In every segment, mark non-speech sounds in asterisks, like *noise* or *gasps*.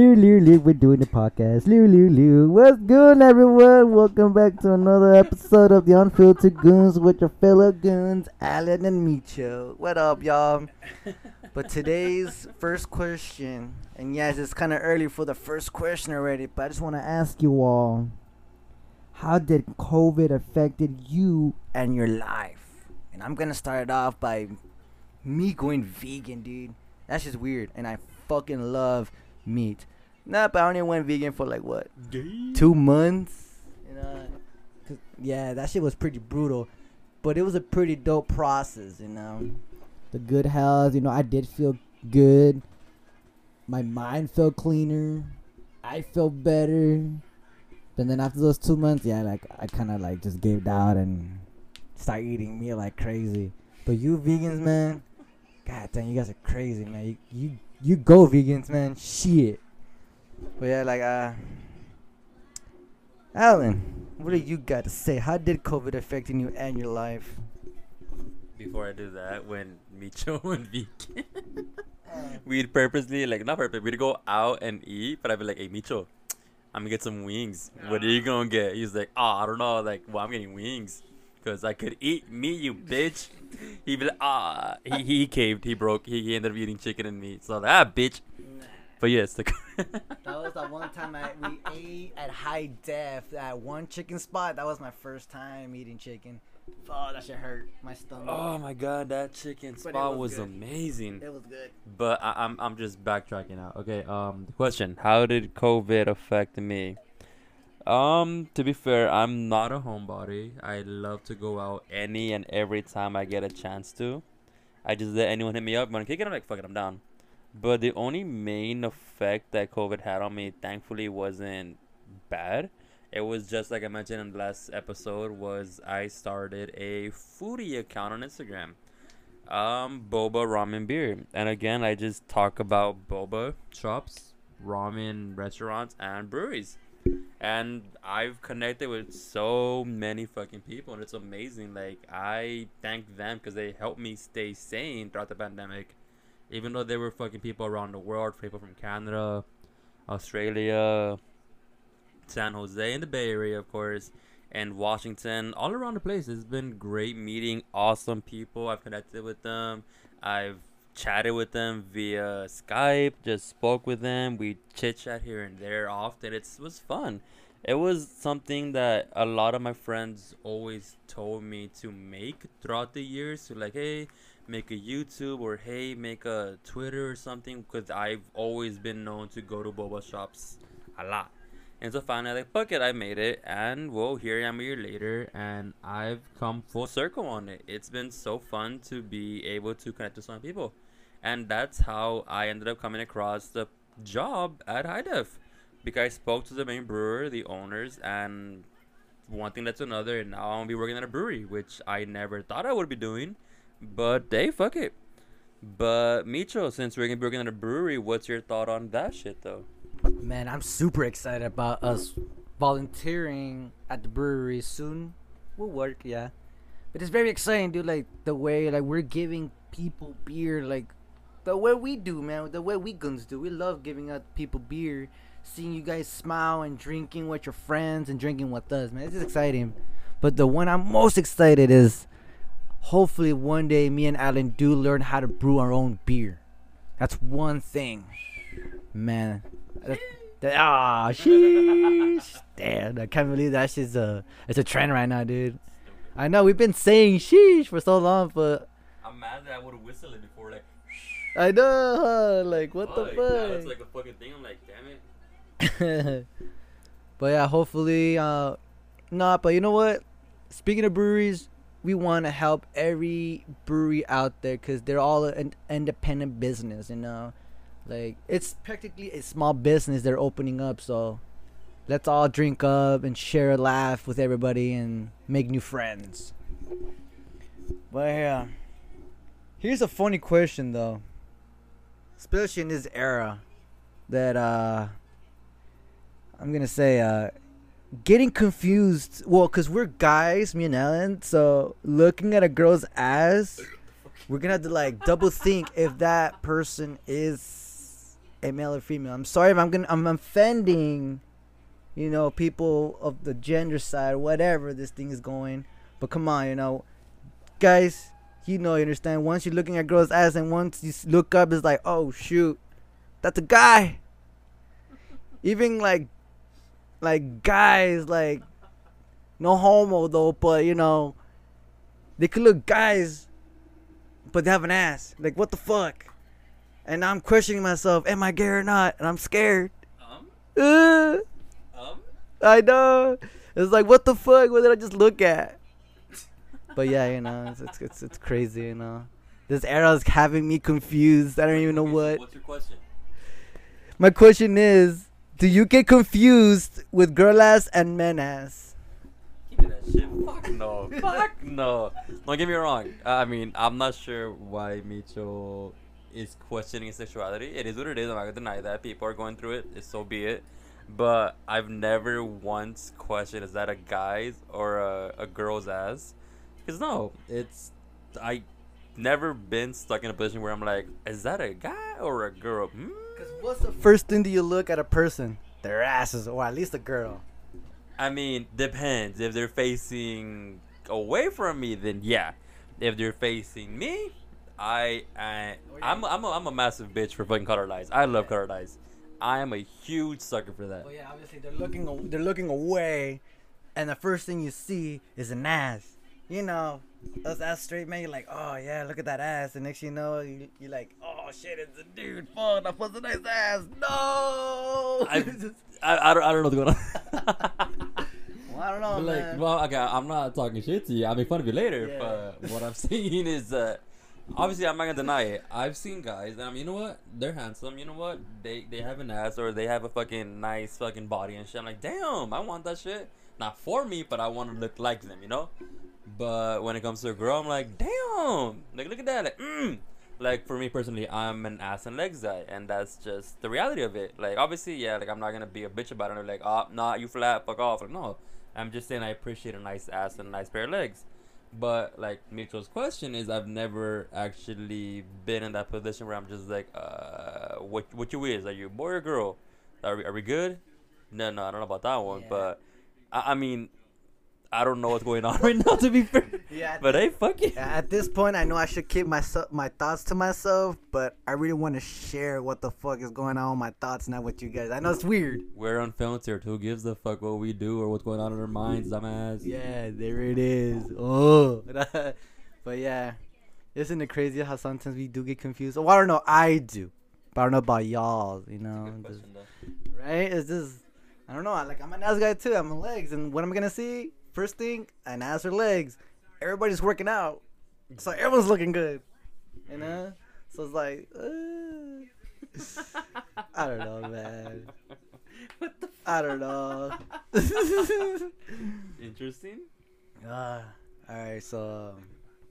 Lou, Lou, Lou, we're doing the podcast. Lou, Lou, Lou. What's good, everyone? Welcome back to another episode of the Unfiltered Goons with your fellow goons, Alan and Micho. What up, y'all? But today's first question, and yes, it's kind of early for the first question already, but I just want to ask you all how did COVID affected you and your life? And I'm gonna start it off by me going vegan, dude. That's just weird, and I fucking love meat. Nah, but I only went vegan for like what two months. You know, 'Cause- yeah, that shit was pretty brutal, but it was a pretty dope process. You know, the good health. You know, I did feel good. My mind felt cleaner. I felt better. But then after those two months, yeah, like I kind of like just gave out and started eating meat like crazy. But you vegans, man, god damn, you guys are crazy, man. You you, you go vegans, man. Shit. But yeah, like uh, Alan, what do you got to say? How did COVID affecting you and your life? Before I do that, when Micho *laughs* went vegan, *laughs* we'd purposely like not purposely, we'd go out and eat, but I'd be like, "Hey Micho, I'm gonna get some wings. What are you gonna get?" He's like, "Oh, I don't know. Like, well, I'm getting wings." Cause I could eat meat, you bitch. *laughs* He'd be like, ah, he, he caved, he broke, he, he ended up eating chicken and meat. So like, ah, bitch. But yes, the *laughs* That was the one time I, we ate at high def at one chicken spot. That was my first time eating chicken. Oh, that shit hurt my stomach. oh my god, that chicken But spot was was amazing. It was good. But I, I'm I'm just backtracking now. Okay. Um, the question: How did COVID affect me? Um, to be fair, I'm not a homebody. I love to go out any and every time I get a chance to. I just let anyone hit me up. When I kick it, I'm like, fuck it, I'm down. But the only main effect that COVID had on me, thankfully, wasn't bad. It was just like I mentioned in the last episode. Was I started a foodie account on Instagram um boba ramen beer and again i just talk about boba shops ramen restaurants and breweries and i've connected with so many fucking people and it's amazing like i thank them because they helped me stay sane throughout the pandemic even though there were fucking people around the world people from canada australia san jose and the bay area of course and Washington, all around the place. It's been great meeting awesome people. I've connected with them. I've chatted with them via Skype, just spoke with them. We chit chat here and there often. It was fun. It was something that a lot of my friends always told me to make throughout the years. So like, hey, make a YouTube or hey, make a Twitter or something. Because I've always been known to go to boba shops a lot. And so finally, like, fuck it, I made it. And, well, here I am a year later, and I've come full circle on it. It's been so fun to be able to connect with some people. And that's how I ended up coming across the job at High Def. Because I spoke to the main brewer, the owners, and one thing to another, and now I'm gonna be working at a brewery, which I never thought I would be doing. But, hey, fuck it. But, Micho, since we're gonna be working at a brewery, what's your thought on that shit, though? Man, I'm super excited about us volunteering at the brewery soon. We'll work, yeah. But it's very exciting, dude. Like the way like we're giving people beer, like the way we do, man. The way we guns do. We love giving out people beer, seeing you guys smile and drinking with your friends and drinking with us, man. This is exciting. But the one I'm most excited is hopefully one day me and Alan do learn how to brew our own beer. That's one thing, man. That, that, ah, sheesh. Damn, I can't believe that shit's a it's a trend right now, dude. I know we've been saying sheesh for so long, but I'm mad that I would have whistled it before, like, I know, like what the fuck. Now it's like a fucking thing. I'm like, damn it. *laughs* but yeah, hopefully, uh, nah. But you know what? Speaking of breweries, we want to help every brewery out there because they're all an independent business. You know, like it's practically a small business they're opening up. So let's all drink up and share a laugh with everybody and make new friends. But yeah, here's a funny question though, especially in this era that uh I'm gonna say uh getting confused well because we're guys me and ellen so looking at a girl's ass we're gonna have to like double think if that person is a male or female. I'm sorry if I'm gonna I'm offending, you know, people of the gender side, whatever this thing is going. But come on, you know, guys, you know, you understand. Once you're looking at girls' ass, and once you look up, it's like, oh shoot, that's a guy. Even like, like guys, like, no homo though, but you know, they could look guys, but they have an ass. Like, what the fuck? And I'm questioning myself, am I gay or not? And I'm scared. Um, Uh, um. I know. It's like, what the fuck? What did I just look at? But yeah, you know, it's it's it's, it's crazy, you know. This era is having me confused. I don't even know what. What's your question? My question is, do you get confused with girl ass and men ass? Give me that shit. *laughs* Fuck no. Fuck no. Don't get me wrong. I mean, I'm not sure why Micho is questioning sexuality. It is what it is. I'm not gonna deny that. People are going through it. It's so be it. But I've never once questioned is that a guy's or a, a girl's ass? Because no, it's I never been stuck in a position where I'm like, is that a guy or a girl? Hmm? Because what's the first thing that you look at a person? Their asses, or at least a girl. I mean, depends. If they're facing away from me, then yeah. If they're facing me, I, I I'm I'm a, I'm a massive bitch for fucking color lights. I love color lights. I am a huge sucker for that. Well, yeah, obviously they're looking they're looking away, and the first thing you see is an ass. You know, us ass straight man, you're like, oh yeah, look at that ass, and next you know, you, you're like, oh shit, it's a dude. Fuck, that was a nice ass. No. I, *laughs* I, I don't I don't know what's going on. *laughs* well, I don't know, like, man. well, okay, I'm not talking shit to you. I'll make fun of you later. Yeah. But what I've *laughs* seen is, uh, obviously, I'm not gonna deny it. I've seen guys, and I mean, you know what? They're handsome. You know what? They they have an ass or they have a fucking nice fucking body and shit. I'm like, damn, I want that shit. Not for me, but I want to look like them. You know. But when it comes to a girl, I'm like, damn, like look at that. Like, mm. Like for me personally, I'm an ass and legs guy, and that's just the reality of it. Like obviously, yeah, like I'm not gonna be a bitch about it. I'm like, oh, nah, you flat, fuck off. Like no, I'm just saying I appreciate a nice ass and a nice pair of legs. But like Mitchell's question is, I've never actually been in that position where I'm just like, uh, what what you is? Are you a boy or girl? Are we, are we good? No, no, I don't know about that one. Yeah. But I, I mean, I don't know what's going on *laughs* right now. To be fair, yeah. but hey, fuck it. At this point, I know I should keep my my thoughts to myself, but I really want to share what the fuck is going on with my thoughts, not with you guys. I know it's weird. We're unfiltered. Who gives a fuck what we do or what's going on in our minds, dumbass? Yeah, there it is. Oh, *laughs* but yeah, isn't it crazy how sometimes we do get confused? Well, I don't know, I do, but I don't know about y'all. You know, Good just- question, right? It's just I don't know. Like I'm an ass guy too. I'm a legs, and what am I gonna see? First thing, an ass her legs. Everybody's working out, so everyone's looking good. You know, so it's like. Uh, I don't know, man. what the I don't know. *laughs* Interesting. uh, all right, so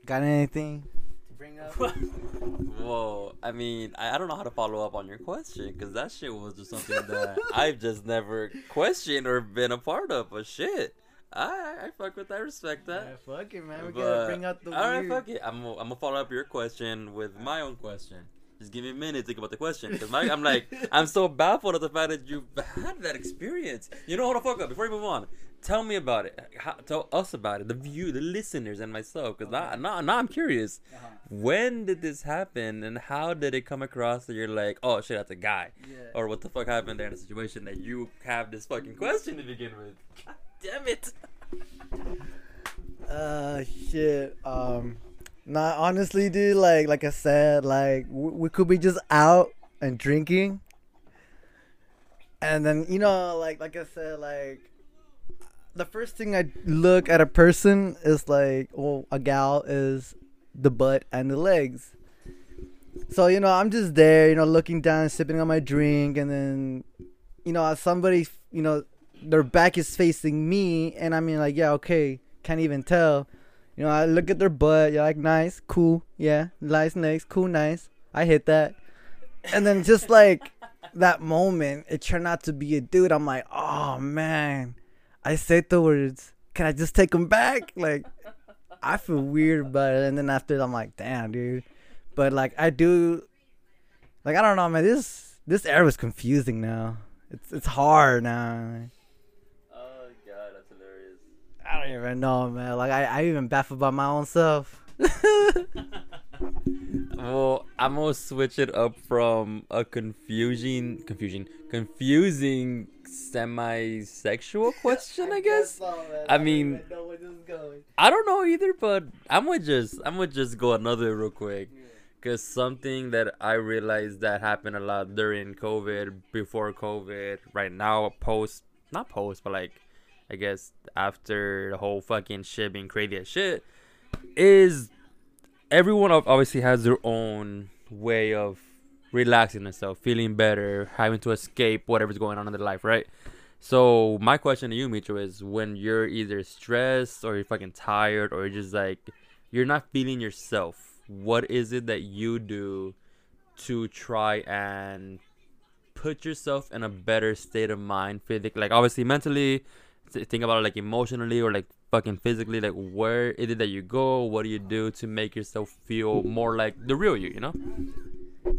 got anything to bring up? Whoa. I mean, I, I don't know how to follow up on your question because that shit was just something that *laughs* I've just never questioned or been a part of. But shit, I I, fuck with that. I respect that. Yeah, fuck it, man. We But- gotta bring out the all right, fuck it. I'm gonna- I'm gonna follow up your question with my own question. Just give me a minute to think about the question because I'm like *laughs* I'm so baffled at the fact that you've had that experience. You know, hold the fuck up before you move on. Tell me about it. How, tell us about it. The view, the listeners, and myself. Because now, now, now I'm curious. Uh-huh. When did this happen, and how did it come across that you're like, oh shit, that's a guy, Yeah. or what the fuck happened there in a situation that you have this fucking question to begin with? *laughs* Damn it. *laughs* Uh, shit. Um, nah, honestly, dude. Like, like I said, like w- we could be just out and drinking, and then you know, like, like I said, like the first thing I look at a person is like, well, a gal is the butt and the legs. So you know, I'm just there, you know, looking down, sipping on my drink, and then, you know, somebody, you know, their back is facing me, and I mean, like, yeah, okay, can't even tell. You know, I look at their butt, you're like, nice, cool, yeah, nice, nice, cool, nice. I hit that, and then just like *laughs* that moment, it turned out to be a dude. I'm like, oh man, I said the words. Can I just take them back? Like, I feel weird about it, and then after, I'm like, damn, dude. But like, I do, like, I don't know, man. This this era is confusing now. It's it's hard now. Oh god, that's hilarious. I don't even know, man. Like I, I even baffled by my own self. *laughs* Well, I'm gonna switch it up from a confusing, confusion, confusing semi-sexual *laughs* question, I guess. I mean- I don't know either, but I'm gonna just, I'm gonna just go another real quick, cause something that I realized that happened a lot during COVID, before COVID, right now, post, not post, but like, I guess after the whole fucking shit being crazy as shit, is everyone ob- obviously has their own way of relaxing themselves, feeling better, having to escape whatever's going on in their life, right? So my question to you, Micho, is when you're either stressed or you're fucking tired or you're just like you're not feeling yourself, what is it that you do to try and put yourself in a better state of mind, physically, like obviously mentally, think about it like emotionally or like fucking physically, like where is it that you go? What do you do to make yourself feel more like the real you, you know?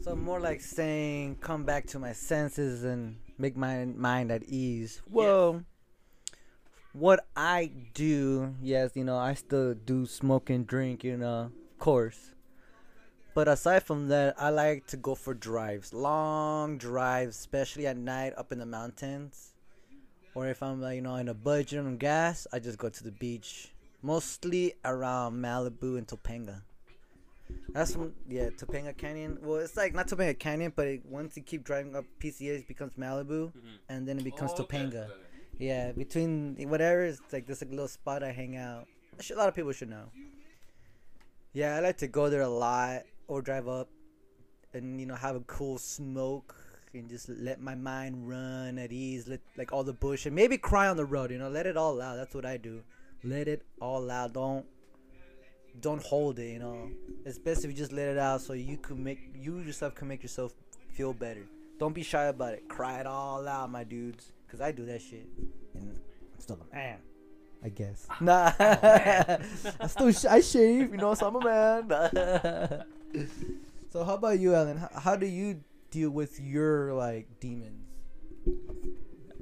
So more like saying, come back to my senses and make my mind at ease. Well, what I do, yes, you know, I still do smoke and drink, you know, of course. But aside from that, I like to go for drives, long drives, especially at night up in the mountains. Or if I'm, like, you know, in a budget on gas, I just go to the beach, mostly around Malibu and Topanga. That's from yeah, Topanga Canyon. Well, it's like not Topanga Canyon, but it, once you keep driving up PCH, it becomes Malibu, mm-hmm. and then it becomes oh, Topanga. Yeah, between whatever, it's like this like little spot I hang out. A a lot of people should know. Yeah, I like to go there a lot or drive up, and you know have a cool smoke and just let my mind run at ease. Let like all the bullshit. Maybe cry on the road. You know, let it all out. That's what I do. Let it all out. Don't don't hold it. You know, it's best if you just let it out so you can make you yourself can make yourself feel better. Don't be shy about it. Cry it all out, my dudes. Cause I do that shit, and I'm still a man. I guess. Nah, *laughs* I still sh- I shave. You know, so I'm a man. *laughs* *laughs* so how about you, Ellen? How, how do you deal with your like demons?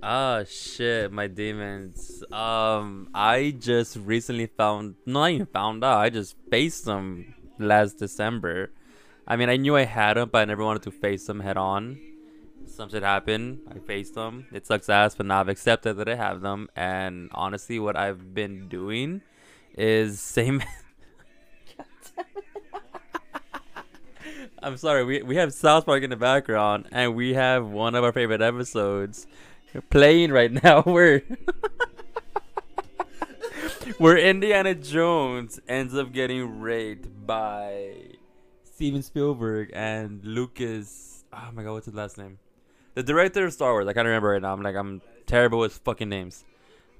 Ah shit, my demons. Um, I just recently found, not even found out. I just faced them last December. I mean, I knew I had them, but I never wanted to face them head on. Some shit happened. I faced them. It sucks ass, but now I've accepted that I have them. And honestly, what I've been doing is *laughs* same. I'm sorry. We we have South Park in the background, and we have one of our favorite episodes playing right now. *laughs* Where *laughs* where Indiana Jones ends up getting raped by Steven Spielberg and Lucas. Oh my god, what's his last name? The director of Star Wars. I can't remember right now. I'm like I'm terrible with fucking names.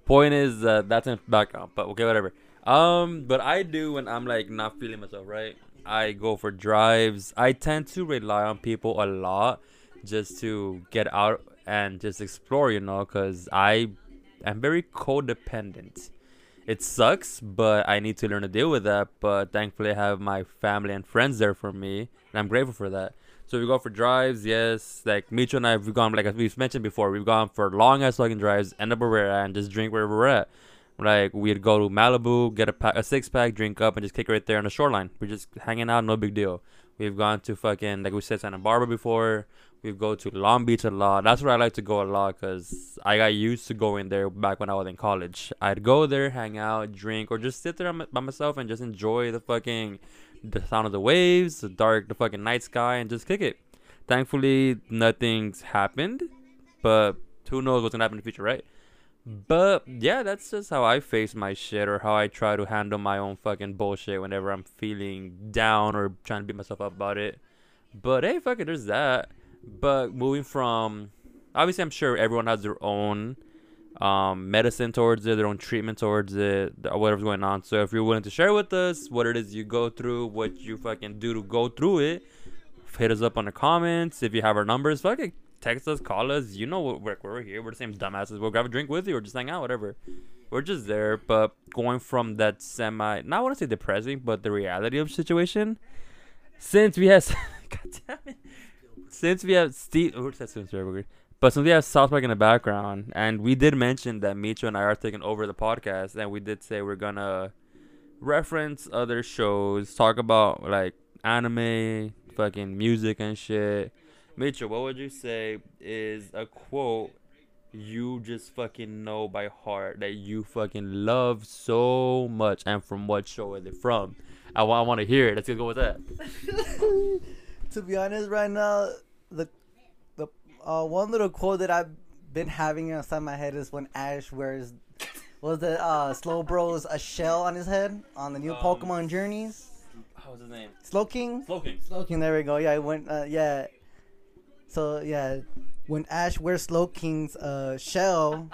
Point is uh, that's in the background, but okay, whatever. Um, but I do when I'm like not feeling myself, right? I go for drives. I tend to rely on people a lot just to get out and just explore, you know, because I am very codependent. It sucks, but I need to learn to deal with that. But thankfully, I have my family and friends there for me, and I'm grateful for that. So we go for drives, yes. Like Micho and I, we've gone like as we've mentioned before, we've gone for long ass fucking drives, end up where we're at, and just drink wherever we're at. Like we'd go to Malibu, get a pack, a six pack, drink up, and just kick right there on the shoreline. We're just hanging out, no big deal. We've gone to fucking like we said Santa Barbara before. We've go to Long Beach a lot. That's where I like to go a lot because I got used to going there back when I was in college. I'd go there, hang out, drink, or just sit there by myself and just enjoy the fucking the sound of the waves, the dark, the fucking night sky, and just kick it. Thankfully, nothing's happened, but who knows what's gonna happen in the future, right? But yeah, that's just how I face my shit or how I try to handle my own fucking bullshit whenever I'm feeling down or trying to beat myself up about it. But hey, fuck it, there's that. But moving from obviously I'm sure everyone has their own um, medicine towards it, their own treatment towards it, whatever's going on. So if you're willing to share with us what it is you go through, what you fucking do to go through it, hit us up on the comments. If you have our numbers, fucking text us, call us. You know what we're, we're here. We're the same dumbasses. We'll grab a drink with you or just hang out, whatever. We're just there. But going from that semi, not want to say depressing, but the reality of the situation, since we have, *laughs* God damn it, since we have Steve, oh, that's weird. But since we have South Park in the background, and we did mention that Micho and I are taking over the podcast, and we did say we're gonna reference other shows, talk about like anime, fucking music and shit. Micho, what would you say is a quote you just fucking know by heart that you fucking love so much, and from what show is it from? I, I want to hear it. Let's go with that. *laughs* to be honest, right now, the the uh, one little quote that I've been having inside my head is when Ash wears was the uh, Slowbro's a shell on his head on the new Um, Pokemon Journeys. What was his name? Slow King. Slowking. Slow King. There we go. Yeah, I went. Uh, yeah. So yeah, when Ash wears Slowking's uh, shell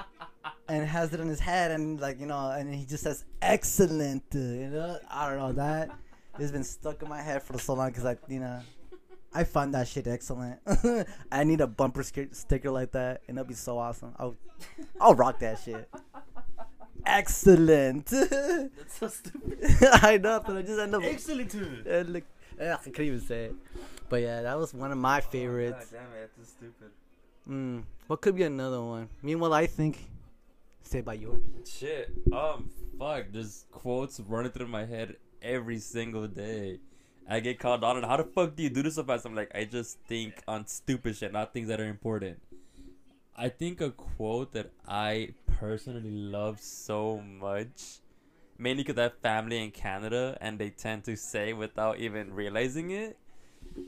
and has it on his head, and like you know, and he just says "excellent," uh, you know, I don't know that. It's been stuck in my head for so long because I, you know, I find that shit excellent. *laughs* I need a bumper sticker like that, and that'd be so awesome. I'll, I'll rock that shit. Excellent. *laughs* That's so stupid. *laughs* I know, but I just end up. Excellent. Look, ugh, I can't even say it. But yeah, that was one of my favorites. damn it, that's stupid. Mm, what could be another one? Meanwhile, I think. Say by yours. Shit. Um, fuck. There's quotes running through my head every single day. I get called on it. How the fuck do you do this so fast? I'm like, I just think on stupid shit, not things that are important. I think a quote that I personally love so much, mainly because I have family in Canada and they tend to say without even realizing it,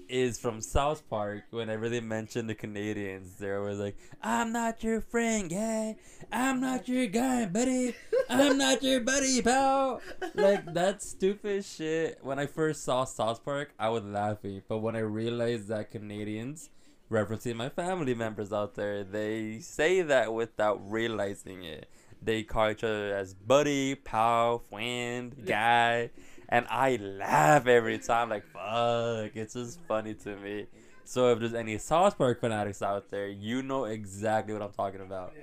is from South Park. Whenever they mention the Canadians, they're always like, "I'm not your friend, guy. I'm not your guy, buddy. I'm not your buddy, pal." Like that stupid shit. When I first saw South Park, I was laughing, but when I realized that Canadians, referencing my family members out there, they say that without realizing it. They call each other as buddy, pal, friend, guy. And I laugh every time, like, fuck, it's just funny to me. So if there's any South Park fanatics out there, you know exactly what I'm talking about.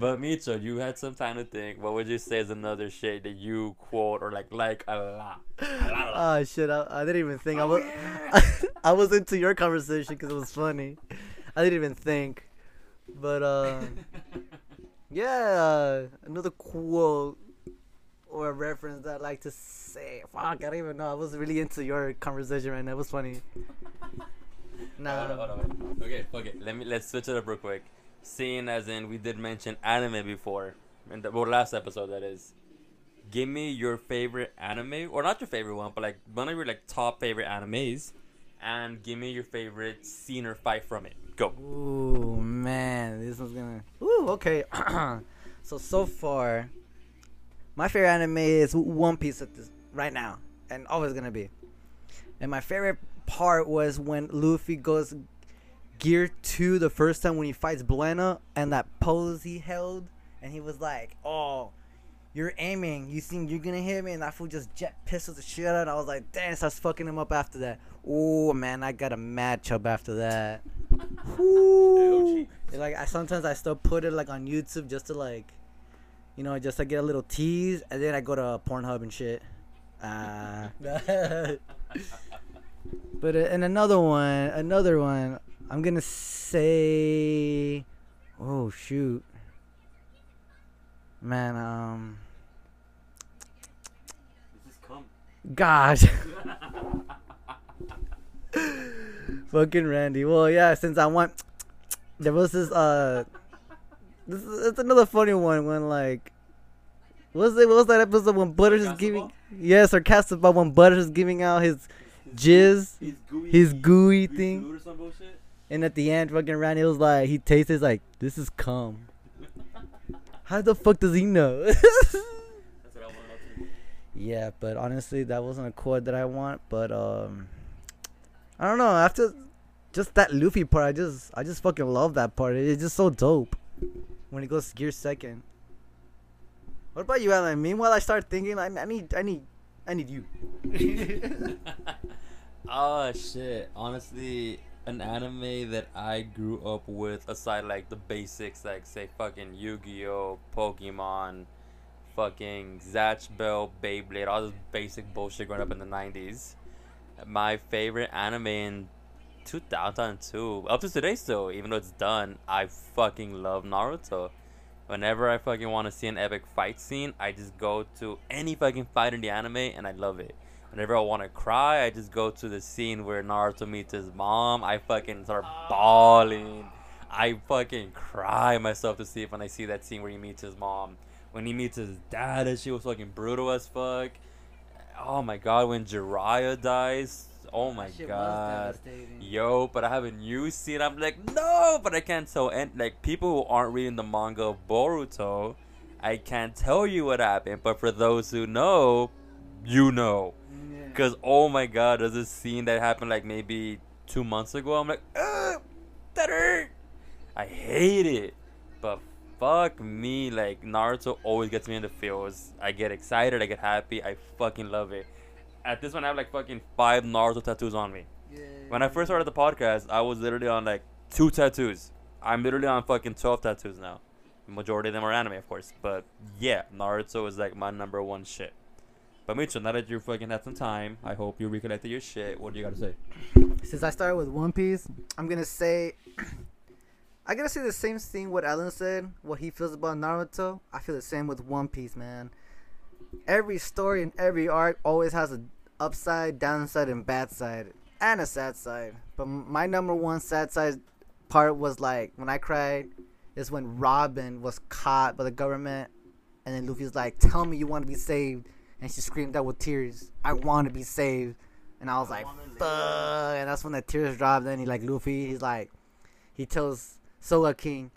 But Micho, you had some time to think. What would you say is another shit that you quote or like like a lot? A lot, a lot. Oh shit! I, I didn't even think. I was *laughs* I was into your conversation because it was funny. I didn't even think. But uh, *laughs* yeah, another quote or a reference that I like to say. Fuck, I don't even know. I was really into your conversation right now. It was funny. *laughs* Nah. Hold on, hold on, wait. Okay. Let me let's switch it up real quick. Seeing as in we did mention anime before, in the well, last episode that is. Give me your favorite anime, or not your favorite one, but like one of your like top favorite animes, and give me your favorite scene or fight from it. Go. Ooh man, this one's gonna. Ooh okay. *clears throat* so so far, my favorite anime is One Piece at this right now, and always gonna be. And my favorite part was when Luffy goes Gear Two the first time when he fights Blueno, and that pose he held, and he was like, "Oh." You're aiming. You think you're gonna hit me, and that fool just jet pistols the shit out. And I was like, "Damn!" Starts fucking him up after that. Oh man, I got a mad chub after that. *laughs* And, like I sometimes I still put it like on YouTube just to like, you know, just to get a little tease, and then I go to Pornhub and shit. *laughs* Uh, but and another one, another one, I'm gonna say, oh shoot, man, um, This is come. gosh. *laughs* Fucking Randy. Well, yeah, since I want, there was this uh, this is it's another funny one when like, what was it? What was that episode when Butters is giving? Yes, or cast about when Butters is giving out his jizz, He's gooey. his gooey thing, or some bullshit. and at the end, fucking Randy was like, he tastes like this is cum. *laughs* How the fuck does he know? *laughs* That's what I want to know too. Yeah, but honestly, that wasn't a chord that I want. But um, I don't know. After just that Luffy part, I just I just fucking love that part. It's just so dope when it goes gear second. What about you, Alan? Meanwhile, I start thinking, I, I need, I need, I need you. *laughs* oh shit! Honestly, an anime that I grew up with, aside like the basics, like say fucking Yu-Gi-Oh, Pokemon, fucking Zatch Bell, Beyblade, all this basic bullshit growing up in the '90s. My favorite anime in 2002 up to today still even though it's done i fucking love naruto. Whenever i fucking want to see an epic fight scene i just go to any fucking fight in the anime and i love it. Whenever i want to cry i just go to the scene where naruto meets his mom. I fucking start bawling. I fucking cry myself to sleep when i see that scene where he meets his mom. When he meets his dad that shit was fucking brutal as fuck. Oh my god when jiraiya dies oh my god. Yo, but I have a new scene. I'm like, no, but I can't tell. And like people who aren't reading the manga of Boruto, I can't tell you what happened. But for those who know, you know, Yeah. because oh my god, there's a scene that happened like maybe two months ago. I'm like, Ugh, that hurt. I hate it, but fuck me, like Naruto always gets me in the feels. I get excited, I get happy, I fucking love it. At this one, I have like fucking five Naruto tattoos on me. Yeah. When I first started the podcast, I was literally on like two tattoos. I'm literally on fucking 12 tattoos now. Majority of them are anime, of course. But yeah, Naruto is like my number one shit. But Mitchell, now that you fucking had some time, I hope you recollected your shit. What do you got to say? Since I started with One Piece, I'm gonna say *clears throat* I gotta say the same thing what Alan said, what he feels about Naruto. I feel the same with One Piece, man. Every story and every arc always has a upside, downside, and bad side, and a sad side. But my number one sad side part was like when I cried is when Robin was caught by the government, and then Luffy's like, "Tell me you want to be saved," and she screamed out with tears, "I want to be saved," and I was like, "Fuck!" And that's when the tears dropped. Then he like Luffy, he's like, he tells Sogeking,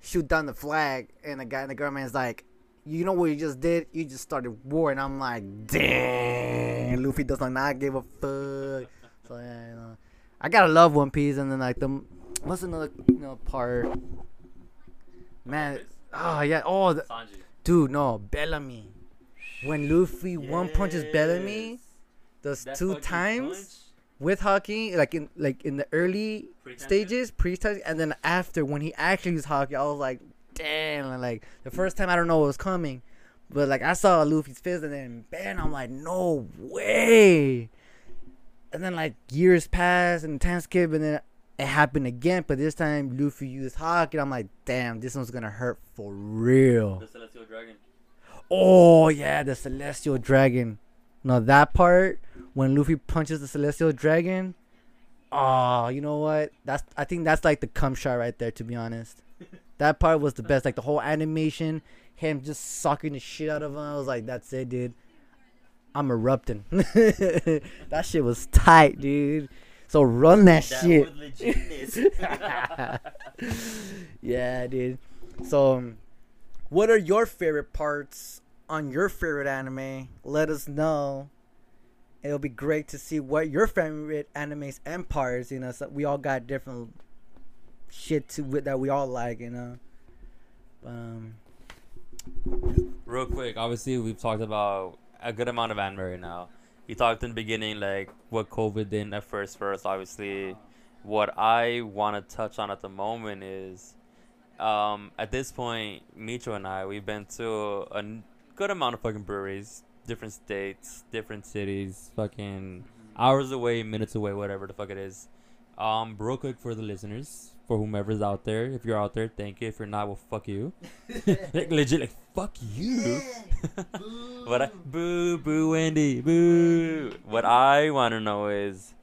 "Shoot down the flag," and the guy in the is like. You know what you just did? You just started war, and I'm like, damn. Luffy does not give a fuck. So yeah, you know, I gotta love One Piece, and then like the what's another you know part? Man, oh yeah, oh the, Sanji. dude, no Bellamy. When Luffy one punches Bellamy, those two times with Haki, like in like in the early stages, pre and then after when he actually used Haki, I was like, damn, and, like the first time I don't know what was coming, but like I saw Luffy's fist and then bam, I'm like, no way. And then like years passed and time skip, and then it happened again, but this time Luffy used Haki. I'm like, damn, this one's gonna hurt for real. The Celestial Dragon. Oh yeah, the celestial dragon. Now that part when Luffy punches the celestial dragon. Oh, you know what? That's I think that's like the cum shot right there. To be honest, that part was the best. Like the whole animation, him just sucking the shit out of him. I was like, that's it, dude. I'm erupting. *laughs* that shit was tight, dude. So run that, shit. *laughs* yeah, dude. So, um, what are your favorite parts on your favorite anime? Let us know. It'll be great to see what your favorite animes and parts. You know, so we all got different shit to that we all like. You know. Um. Real quick, obviously we've talked about a good amount of anime now. You talked in the beginning like what COVID did at first for us. Obviously, what I want to touch on at the moment is, um, at this point, Micho and I we've been to a good amount of fucking breweries, different states, different cities, fucking hours away, minutes away, whatever the fuck it is. Um, real quick for the listeners, for whomever's out there, if you're out there, thank you. If you're not, well, fuck you. *laughs* *laughs* like legit, like fuck you. *laughs* what I boo boo Wendy boo. What I want to know is,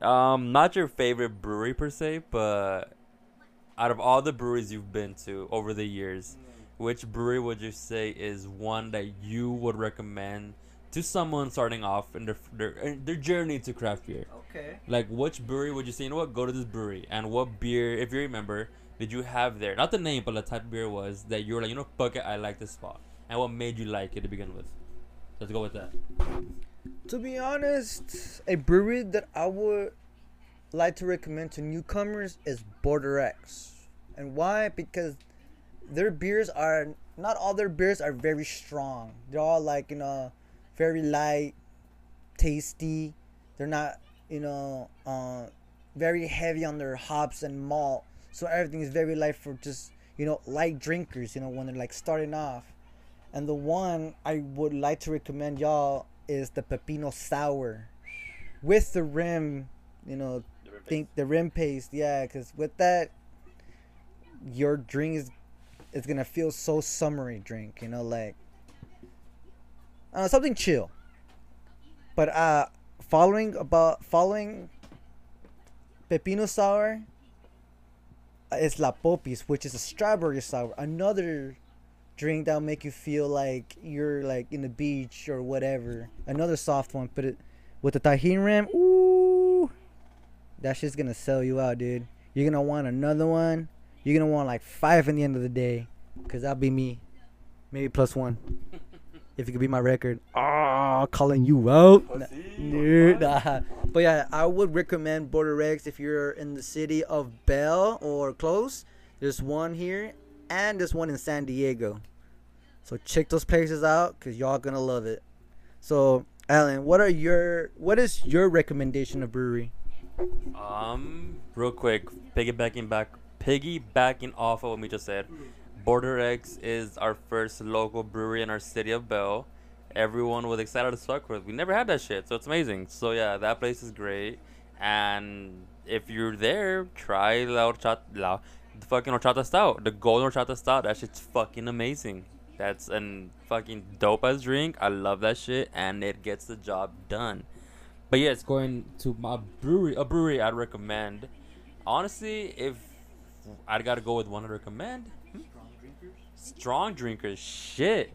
um, not your favorite brewery per se, but out of all the breweries you've been to over the years, which brewery would you say is one that you would recommend to someone starting off in their their, their journey to craft beer? Okay. Like, which brewery would you say, you know what, go to this brewery? And what beer, if you remember, did you have there? Not the name, but the type of beer was that you were like, you know, fuck it, I like this spot. And what made you like it to begin with? Let's go with that. To be honest, a brewery that I would like to recommend to newcomers is Border X. And why? Because their beers are not all their beers are very strong. They're all like, you know, very light, tasty. They're not, you know, uh, very heavy on their hops and malt. So everything is very light for just, you know, light drinkers, you know, when they're like starting off. And the one I would like to recommend y'all is the Pepino Sour with the rim, you know, think the rim paste, yeah, because with that, your drink is is gonna feel so summery drink, you know, like uh, something chill. But uh, following about following pepino sour uh, is La Popis, which is a strawberry sour, another drink that'll make you feel like you're like in the beach or whatever. Another soft one, but it with the Tajín rim, ooh, that shit's gonna sell you out, dude. You're gonna want another one. You're gonna want like five in the end of the day, cause that'll be me, maybe plus one. *laughs* if it could be my record, oh, calling you out, dude. Nah. But yeah, I would recommend Border X if you're in the city of Bell or close. There's one here, and there's one in San Diego. So check those places out, cause y'all gonna love it. So Alan, what are your what is your recommendation of brewery? Um, real quick, piggybacking back, piggybacking off of what we just said. Border X is our first local brewery in our city of Bell. Everyone was excited as fuck for it. We never had that shit, so it's amazing. So yeah, that place is great. And if you're there, try La Horchata, La, the fucking Horchata Stout, the Golden Horchata Stout. That shit's fucking amazing. That's an fucking dope ass drink. I love that shit, and it gets the job done. But yeah, it's going to my brewery, a brewery I'd recommend. Honestly, if I'd gotta go with one I'd recommend? Strong drinkers, shit.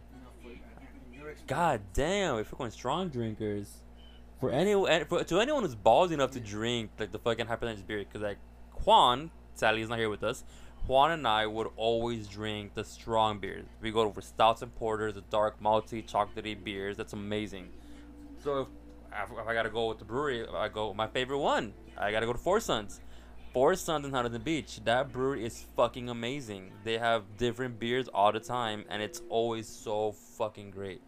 God damn, if we're going strong drinkers, for anyone, for, to anyone who's ballsy enough to drink like the fucking hypertension beer, because like Juan, sadly he's not here with us. Juan and I would always drink the strong beers. We go for stouts and porters, the dark malty, chocolatey beers. That's amazing. So if, if I gotta go with the brewery, I go my favorite one. I gotta go to Four Sons. Four Sons in Huntington Beach. That brewery is fucking amazing. They have different beers all the time, and it's always so fucking great.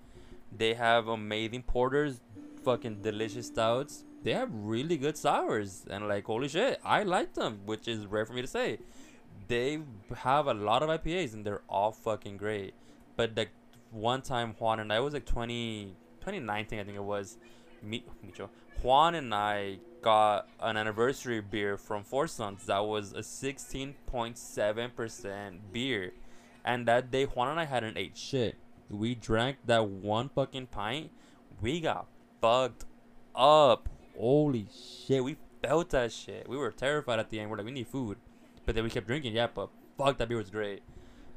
They have amazing porters, fucking delicious stouts. They have really good sours, and like holy shit, I like them, which is rare for me to say. They have a lot of IPAs, and they're all fucking great. But like one time, Juan and I was like 20, 2019, I think it was. Me, Micho, Juan and I got an anniversary beer from Four Sons that was a 16.7% beer. And that day, Juan and I hadn't ate shit. We drank that one fucking pint. We got fucked up. Holy shit. We felt that shit. We were terrified at the end. We're like, we need food. But then we kept drinking. Yeah, but fuck, that beer was great.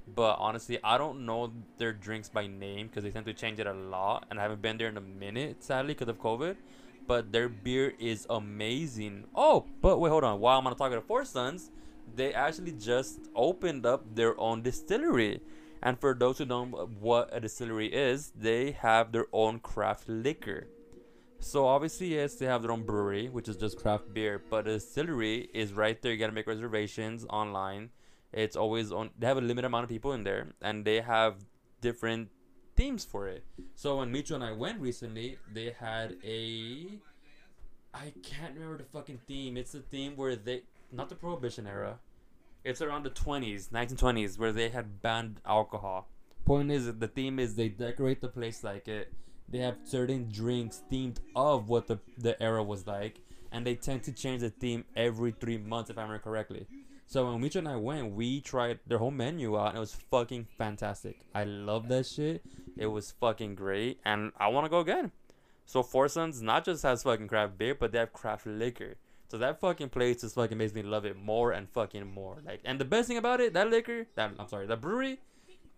But honestly, I don't know their drinks by name because they tend to change it a lot. And I haven't been there in a minute, sadly, because of COVID but their beer is amazing. Oh, but wait, hold on. While I'm on talking to Four Sons, they actually just opened up their own distillery. And for those who don't know what a distillery is, they have their own craft liquor. So obviously, yes, they have their own brewery, which is just craft beer. But a distillery is right there. You gotta make reservations online. It's always on. They have a limited amount of people in there, and they have different themes for it. So when Micho and I went recently, they had a I can't remember the fucking theme. It's a theme where they not the prohibition era. It's around the 20s, 1920s where they had banned alcohol. Point is the theme is they decorate the place like it. They have certain drinks themed of what the the era was like and they tend to change the theme every 3 months if I remember correctly. So when Micho and I went, we tried their whole menu out and it was fucking fantastic. I love that shit. It was fucking great and I want to go again. So Four Sons not just has fucking craft beer, but they have craft liquor. So that fucking place just fucking makes me love it more and fucking more. Like, and the best thing about it, that liquor, that I'm sorry, that brewery,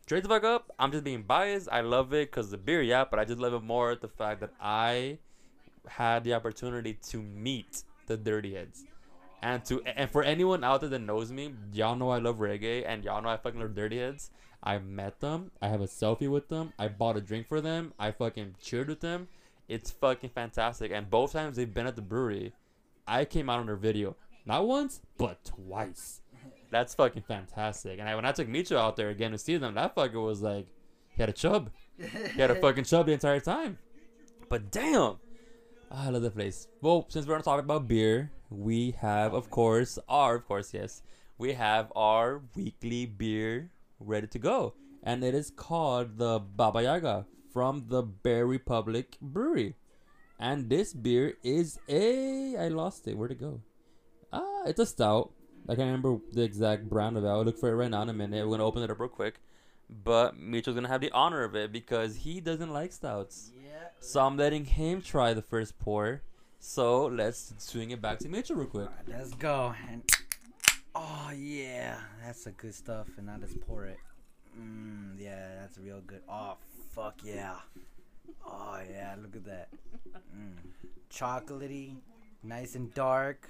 straight the fuck up. I'm just being biased. I love it because the beer, yeah, but I just love it more the fact that I had the opportunity to meet the Dirty Heads. And to and for anyone out there that knows me, y'all know I love reggae and y'all know I fucking love Dirty Heads. I met them. I have a selfie with them. I bought a drink for them. I fucking cheered with them. It's fucking fantastic. And both times they've been at the brewery, I came out on their video. Not once, but twice. That's fucking fantastic. And I, when I took Micho out there again to see them, that fucker was like, he had a chub. He had a *laughs* fucking chub the entire time. But damn, I love the place. Well, since we're talking about beer, we have, of course, our, of course, yes, we have our weekly beer ready to go. And it is called the Baba Yaga from the Bear Republic Brewery. And this beer is a. I lost it. Where'd it go? Ah, it's a stout. I can't remember the exact brand of it. I'll look for it right now in a minute. We're gonna open it up real quick. But Mitchell's gonna have the honor of it because he doesn't like stouts. Yeah. So I'm letting him try the first pour. So let's swing it back to Mitchell real quick. Alright, let's go. And oh yeah, that's the good stuff. And now let's pour it. Mmm, yeah, that's real good. Oh fuck yeah. Oh yeah, look at that. Mm. Chocolatey, nice and dark.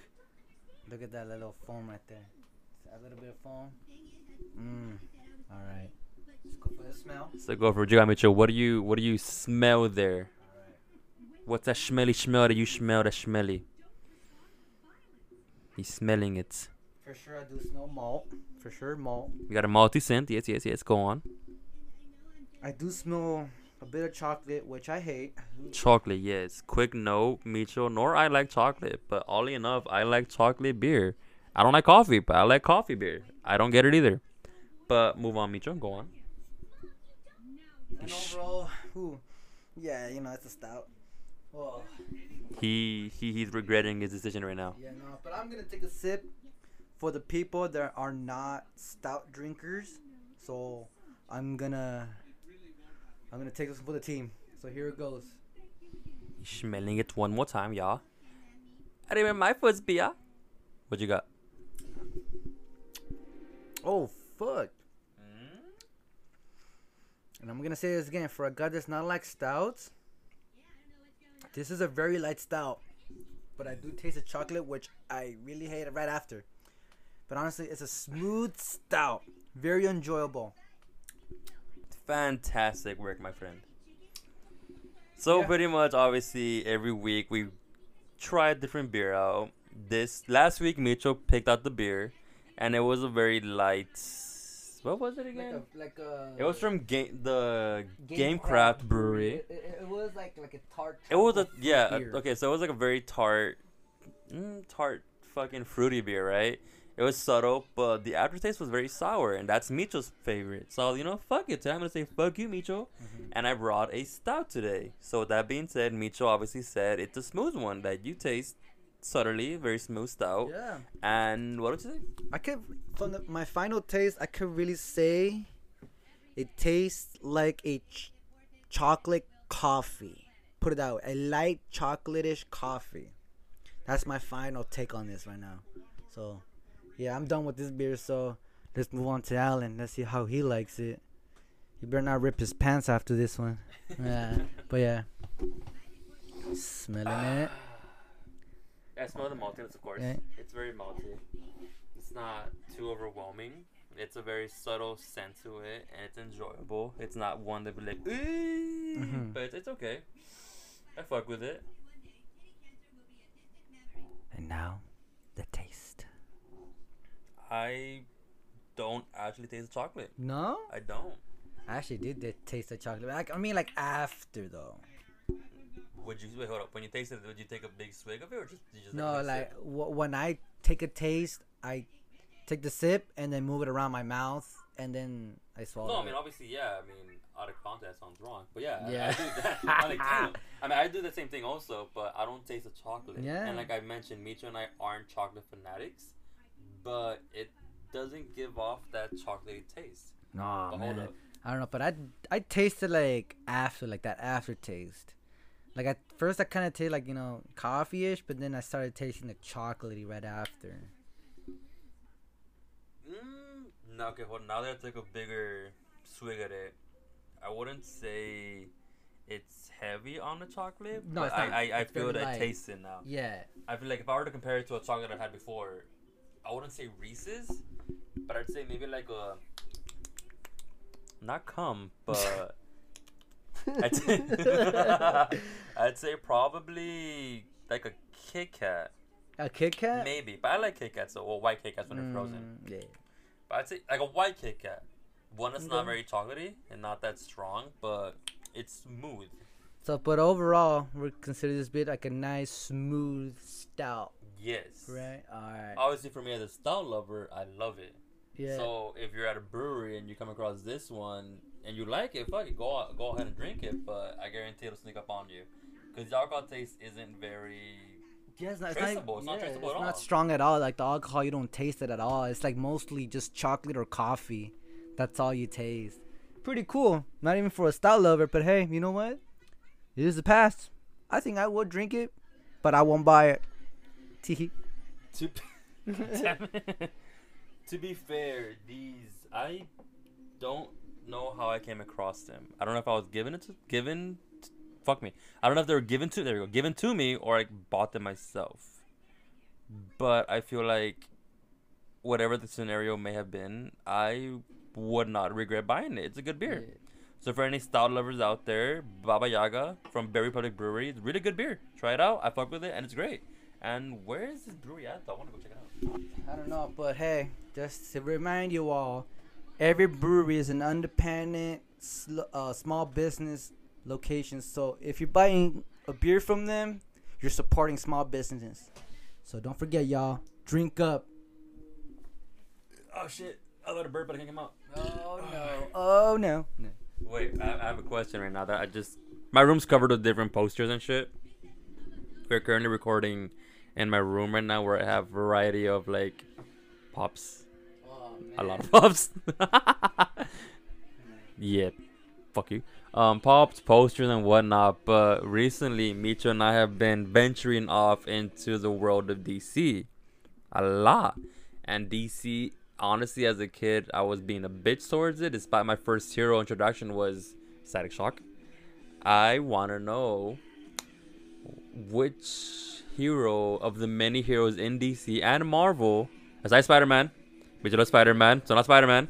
Look at that little foam right there. A little bit of foam. Mmm. All right. Let's go for the smell. So go for it. You Mitchell. What do you what do you smell there? What's that smelly smell that you smell that smelly? He's smelling it. For sure, I do smell malt. For sure, malt. We got a malty scent. Yes, yes, yes. Go on. I do smell a bit of chocolate, which I hate. Chocolate, yes. Quick note, Mitchell, nor I like chocolate, but oddly enough, I like chocolate beer. I don't like coffee, but I like coffee beer. I don't get it either. But move on, Mitchell. Go on. And overall, ooh, yeah, you know, it's a stout. He he he's regretting his decision right now. yeah, no, but I'm gonna take a sip for the people that are not stout drinkers. So I'm gonna, I'm gonna take this for the team. So here it goes. Smelling it one more time, y'all. I remember my first beer. What you got? Oh fuck! And I'm gonna say this again for a guy that's not like stouts. This is a very light stout, but I do taste the chocolate, which I really hate right after. But honestly, it's a smooth stout, very enjoyable. Fantastic work, my friend. So Yeah. pretty much, obviously, every week we try a different beer out. This last week, Mitchell picked out the beer, and it was a very light. What was it again? like a. It was from game the Gamecraft Brewery. It, it, it was like like a tart. It was a yeah. beer. Okay, so it was like a very tart, mm, tart, fucking fruity beer, right? It was subtle, but the aftertaste was very sour, and that's Micho's favorite. So you know, fuck it. Today I'm gonna say fuck you, Mitchell, Mhm. and I brought a stout today. So with that being said, Micho obviously said it's a smooth one that you taste subtly, very smooth stout. Yeah. And what did you say? I could from the, my final taste, I could really say it tastes like a ch- chocolate coffee. Put it out, a light chocolatish coffee. That's my final take on this right now. So, yeah, I'm done with this beer. So let's move on to Alan. Let's see how he likes it. He better not rip his pants after this one. Yeah, *laughs* but yeah, smelling it. *sighs* I smell the maltiness, of course. Yeah. It's very malty. It's not too overwhelming. It's a very subtle scent to it, and it's enjoyable. It's not one that be like, "Ooh," Mhm. but it's okay. I fuck with it. And now, the taste. I don't actually taste the chocolate. No. I don't. I actually did the taste of chocolate. Like, I mean, like after though. Would you wait? Hold up. When you tasted it, would you take a big swig of it, or just you just No, a like w- when I take a taste, I take the sip and then move it around my mouth and then I swallow. No, I it. mean obviously, yeah. I mean, out of context sounds wrong, but yeah, I- I, Yeah. do that. *laughs* I'm like. *laughs* I mean, I do the same thing also, but I don't taste the chocolate. Yeah. And like I mentioned, Micho and I aren't chocolate fanatics, but it doesn't give off that chocolatey taste. no, but man. hold up. I don't know, but I I tasted like after like that aftertaste. Like at first, I kind of tasted like you know coffee-ish, but then I started tasting the chocolatey right after. Mm, no, okay, on. Now that I took a bigger swig at it, I wouldn't say it's heavy on the chocolate. No, but. I, I, I feel that taste it now. Yeah. I feel like if I were to compare it to a chocolate I've had before, I wouldn't say Reese's, but I'd say maybe like a not cum, but I'd say, *laughs* I'd say probably like a Kit Kat, A Kit Kat. maybe. But I like Kit Kats, so well, white Kit Kats when they're frozen. Mm, yeah. But I'd say like a white Kit Kat, one that's not very chocolatey and not that strong, but it's smooth. So, but overall, we consider this bit like a nice, smooth stout, Yes. right? All right. Obviously, for me as a stout lover, I love it. Yeah. So if you're at a brewery and you come across this one and you like it, fuck it, go out, go ahead and drink it. But I guarantee it'll sneak up on you, because the alcohol taste isn't very Yeah, it's not, it's traceable. It's not yeah, it's not strong at all. Like the alcohol, you don't taste it at all. It's like mostly just chocolate or coffee. That's all you taste. Pretty cool. Not even for a stout lover, but hey, you know what? It is the past. I think I would drink it, but I won't buy it. To *laughs* to be fair, these I don't know how I came across them. I don't know if I was given it to given. t- fuck me. I don't know if they were given to. There you go. Given to me, or I bought them myself. But I feel like whatever the scenario may have been, I would not regret buying it. It's a good beer. So for any stout lovers out there, Baba Yaga from Berry Public Brewery, it's really good beer. Try it out. I fuck with it and it's great. And where is this brewery at? though? I want to go check it out. I don't know, but hey, just to remind you all, every brewery is an independent, sl- uh, small business location. So if you're buying a beer from them, you're supporting small businesses. So don't forget, y'all, drink up. Oh shit! I let a bird, but I can't come out. Oh no! Oh no! no. Wait, I, I have a question right now. That I just my room's covered with different posters and shit. We're currently recording in my room right now, where I have variety of like pops, a lot of pops. *laughs* yeah, fuck you. Um, pops, posters, and whatnot. But recently, Micho and I have been venturing off into the world of DC a lot. And DC, honestly, as a kid, I was being a bitch towards it. Despite my first hero introduction was Static Shock. I want to know which hero of the many heroes in DC and Marvel, aside Spider-Man, Visual Spider-Man, so not Spider-Man,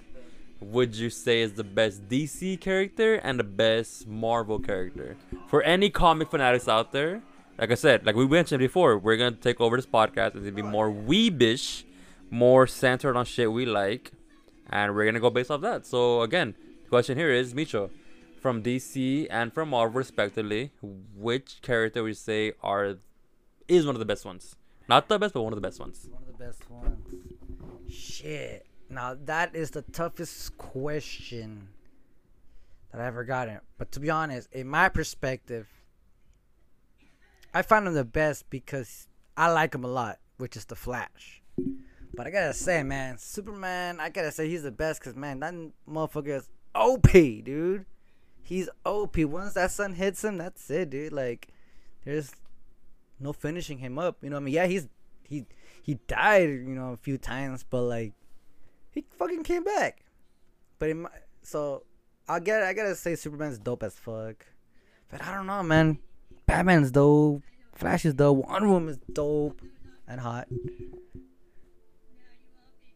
would you say is the best DC character and the best Marvel character? For any comic fanatics out there, like I said, like we mentioned before, we're gonna take over this podcast and to be more weebish, more centered on shit we like, and we're gonna go based off that. So again, the question here is Micho, from DC and from Marvel respectively, which character would you say are is one of the best ones? Not the best, but one of the best ones. One of the best ones. Shit. Now that is the toughest question that I ever gotten. But to be honest, in my perspective, I find him the best because I like him a lot, which is the Flash. But I gotta say, man, Superman, I gotta say he's the best because man, that motherfucker is OP, dude. He's OP. Once that sun hits him, that's it, dude. Like, there's no finishing him up. You know I mean? Yeah, he's he he died, you know, a few times, but like he fucking came back. But in my, so I get I gotta say Superman's dope as fuck. But I don't know, man. Batman's dope. Flash is dope. Wonder Woman is dope and hot.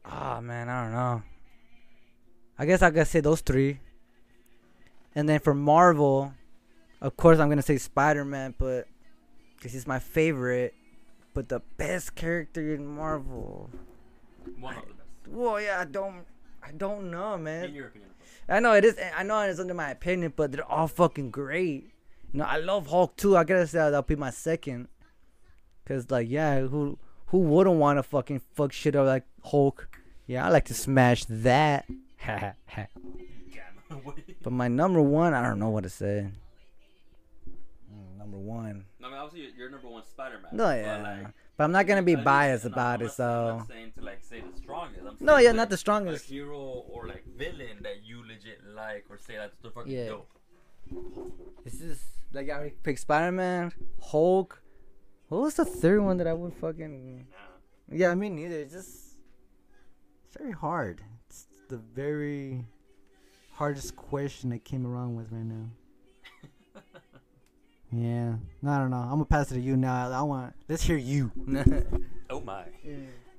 Ah man, I don't know. I guess I gotta say those three. And then for Marvel, of course I'm gonna say Spider Man, but because he's my favorite. But the best character in Marvel. One of the best. Well, yeah, I don't, I don't know, man. In your opinion. I know it is. I know it's under my opinion, but they're all fucking great. You know, I love Hulk too. I gotta say that'll be my second. Cause like, yeah, who who wouldn't want to fucking fuck shit up like Hulk? Yeah, I like to smash that. *laughs* *laughs* but my number one, I don't know what to say. Number one. I mean, obviously, you're, you're number one Spider-Man. No, but, yeah. like, But I'm not gonna be biased no, about I'm it, so. not saying to like say the strongest. I'm No, yeah, like, not the strongest. hero or like villain that you legit like or say that's the fucking Yeah. dope. This is like I already picked Spider Man, Hulk. What was the third one that I would fucking? Nah. Yeah, I mean neither. It's just it's very hard. It's the very hardest question that came around with right now. Yeah, I don't know. I'm gonna pass it to you now. I want. Let's hear you. *laughs* Oh my.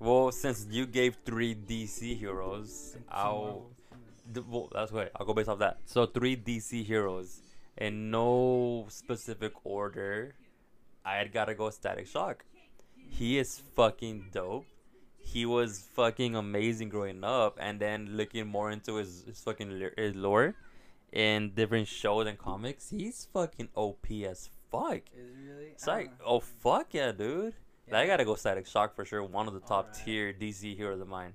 Well, since you gave three DC heroes, I'll. th- well, that's right. I'll go based off that. So three DC heroes in no specific order. I gotta go Static Shock. He is fucking dope. He was fucking amazing growing up, and then looking more into his, his fucking his lore in different shows and comics. He's fucking OP as fuck. It's like, uh-huh. oh fuck yeah, dude. I gotta go Static Shock for sure. One of the top Alright. tier DC heroes of mine.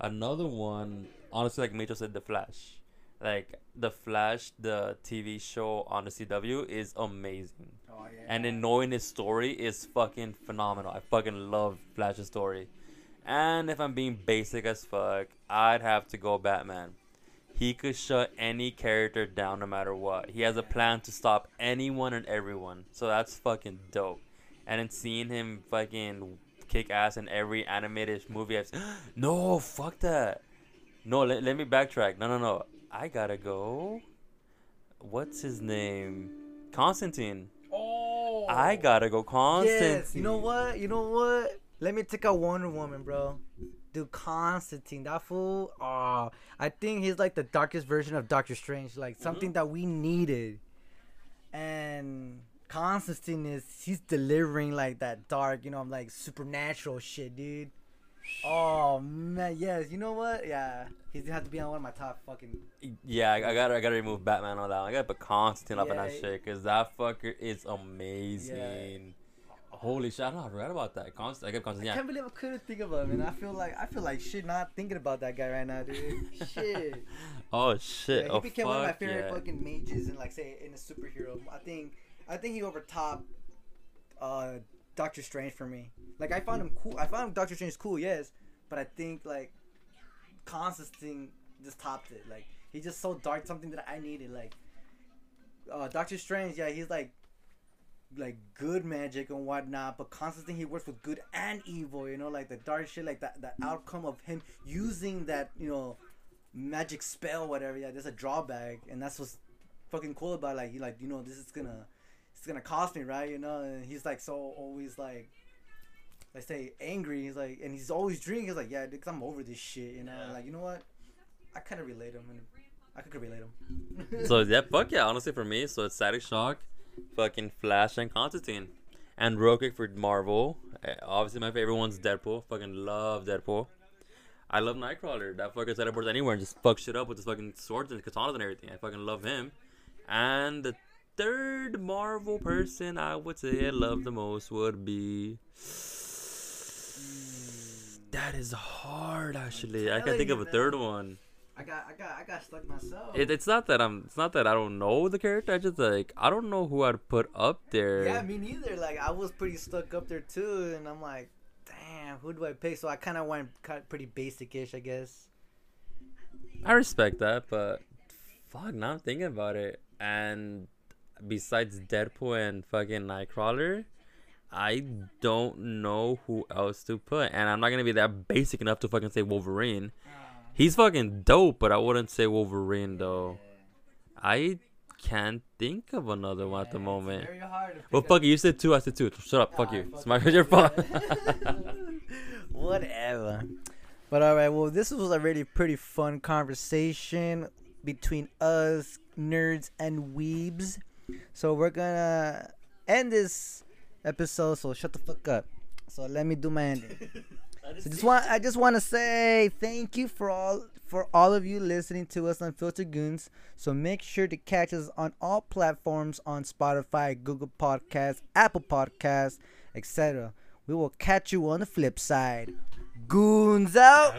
Another one, honestly, like Mitchell said, The Flash. Like the Flash, the TV show on the CW is amazing. Oh yeah. And then knowing his story is fucking phenomenal. I fucking love Flash's story. And if I'm being basic as fuck, I'd have to go Batman. He could shut any character down no matter what. He has a plan to stop anyone and everyone. So that's fucking dope. And then seeing him fucking kick ass in every animated movie I've seen. *gasps* No, fuck that. No, let, let me backtrack. No, no, no. I gotta go. What's his name? Constantine. oh. I gotta go Constantine. Yes. You know what? You know what? Let me take out Wonder Woman, bro. Dude, Constantine, that fool. Oh, I think he's like the darkest version of Doctor Strange, like mm-hmm. something that we needed. And Constantine is he's delivering like that dark, you know, like supernatural shit, dude. Oh man, yes. You know what? Yeah, he's gonna have to be on one of my top fucking. Yeah, I, I gotta I gotta remove Batman on that. one. I gotta put Constantine up in that shit because that fucker is amazing. Holy shit! I, don't know, I read about that. Constant, I got I Constantine. Yeah. can't believe I couldn't think of him, and I feel like I feel like shit not thinking about that guy right now, dude. shit. *laughs* Oh shit! Yeah, he oh became fuck one of my favorite yeah. fucking mages and like say in a superhero. I think I think he overtopped uh Doctor Strange for me. Like I found him cool. I found Doctor Strange cool, yes, but I think like Constantine just topped it. Like he's just so dark, something that I needed. Like uh Doctor Strange, yeah, he's like like good magic and whatnot, but Constantine he works with good and evil. You know, like the dark shit, like that the outcome of him using that you know magic spell, whatever. Yeah, there's a drawback, and that's what's fucking cool about it. like he like you know this is gonna it's gonna cost me, right? You know, and he's like so always like. Let's say angry. He's like, and he's always drinking. He's like, yeah, because I'm over this shit. You know, Yeah. like you know what? I kind of relate him, and I could relate him. So *laughs* yeah, fuck yeah. Honestly, for me, so it's Static Shock, fucking Flash, and Constantine, and real quick for Marvel. eh, Obviously, my favorite one's Deadpool. Fucking love Deadpool. I love Nightcrawler. That fucker teleports anywhere and just fucks shit up with his fucking swords and katanas and everything. I fucking love him. And the third Marvel person I would say I love the most would be. *sighs* That is hard, actually. I can't think of a third one. I got, I got, I got stuck myself. It, it's not that I'm. It's not that I don't know the character. I just like I don't know who I'd put up there. Yeah, me neither. Like I was pretty stuck up there too, and I'm like, damn, who do I pick? So I kind of went cut pretty basic-ish, I guess. I respect that, but fuck, now I'm thinking about it. And besides Deadpool and fucking Nightcrawler, I don't know who else to put. And I'm not gonna be that basic enough to fucking say Wolverine. He's fucking dope, but I wouldn't say Wolverine though. I can't think of another one at the moment. Very Well, fuck up. you. You said two. I said two. Shut up. Fuck you. fuck It's my *laughs* you. your fault. Whatever. But all right, well, this was a really pretty fun conversation between us nerds and weebs. So we're gonna end this episode. So shut the fuck up. So let me do my ending. *laughs* So just want I just want to say thank you for all for all of you listening to us on Filter Goons. So make sure to catch us on all platforms on Spotify, Google Podcasts, Apple Podcasts, etc. We will catch you on the flip side. Goons out.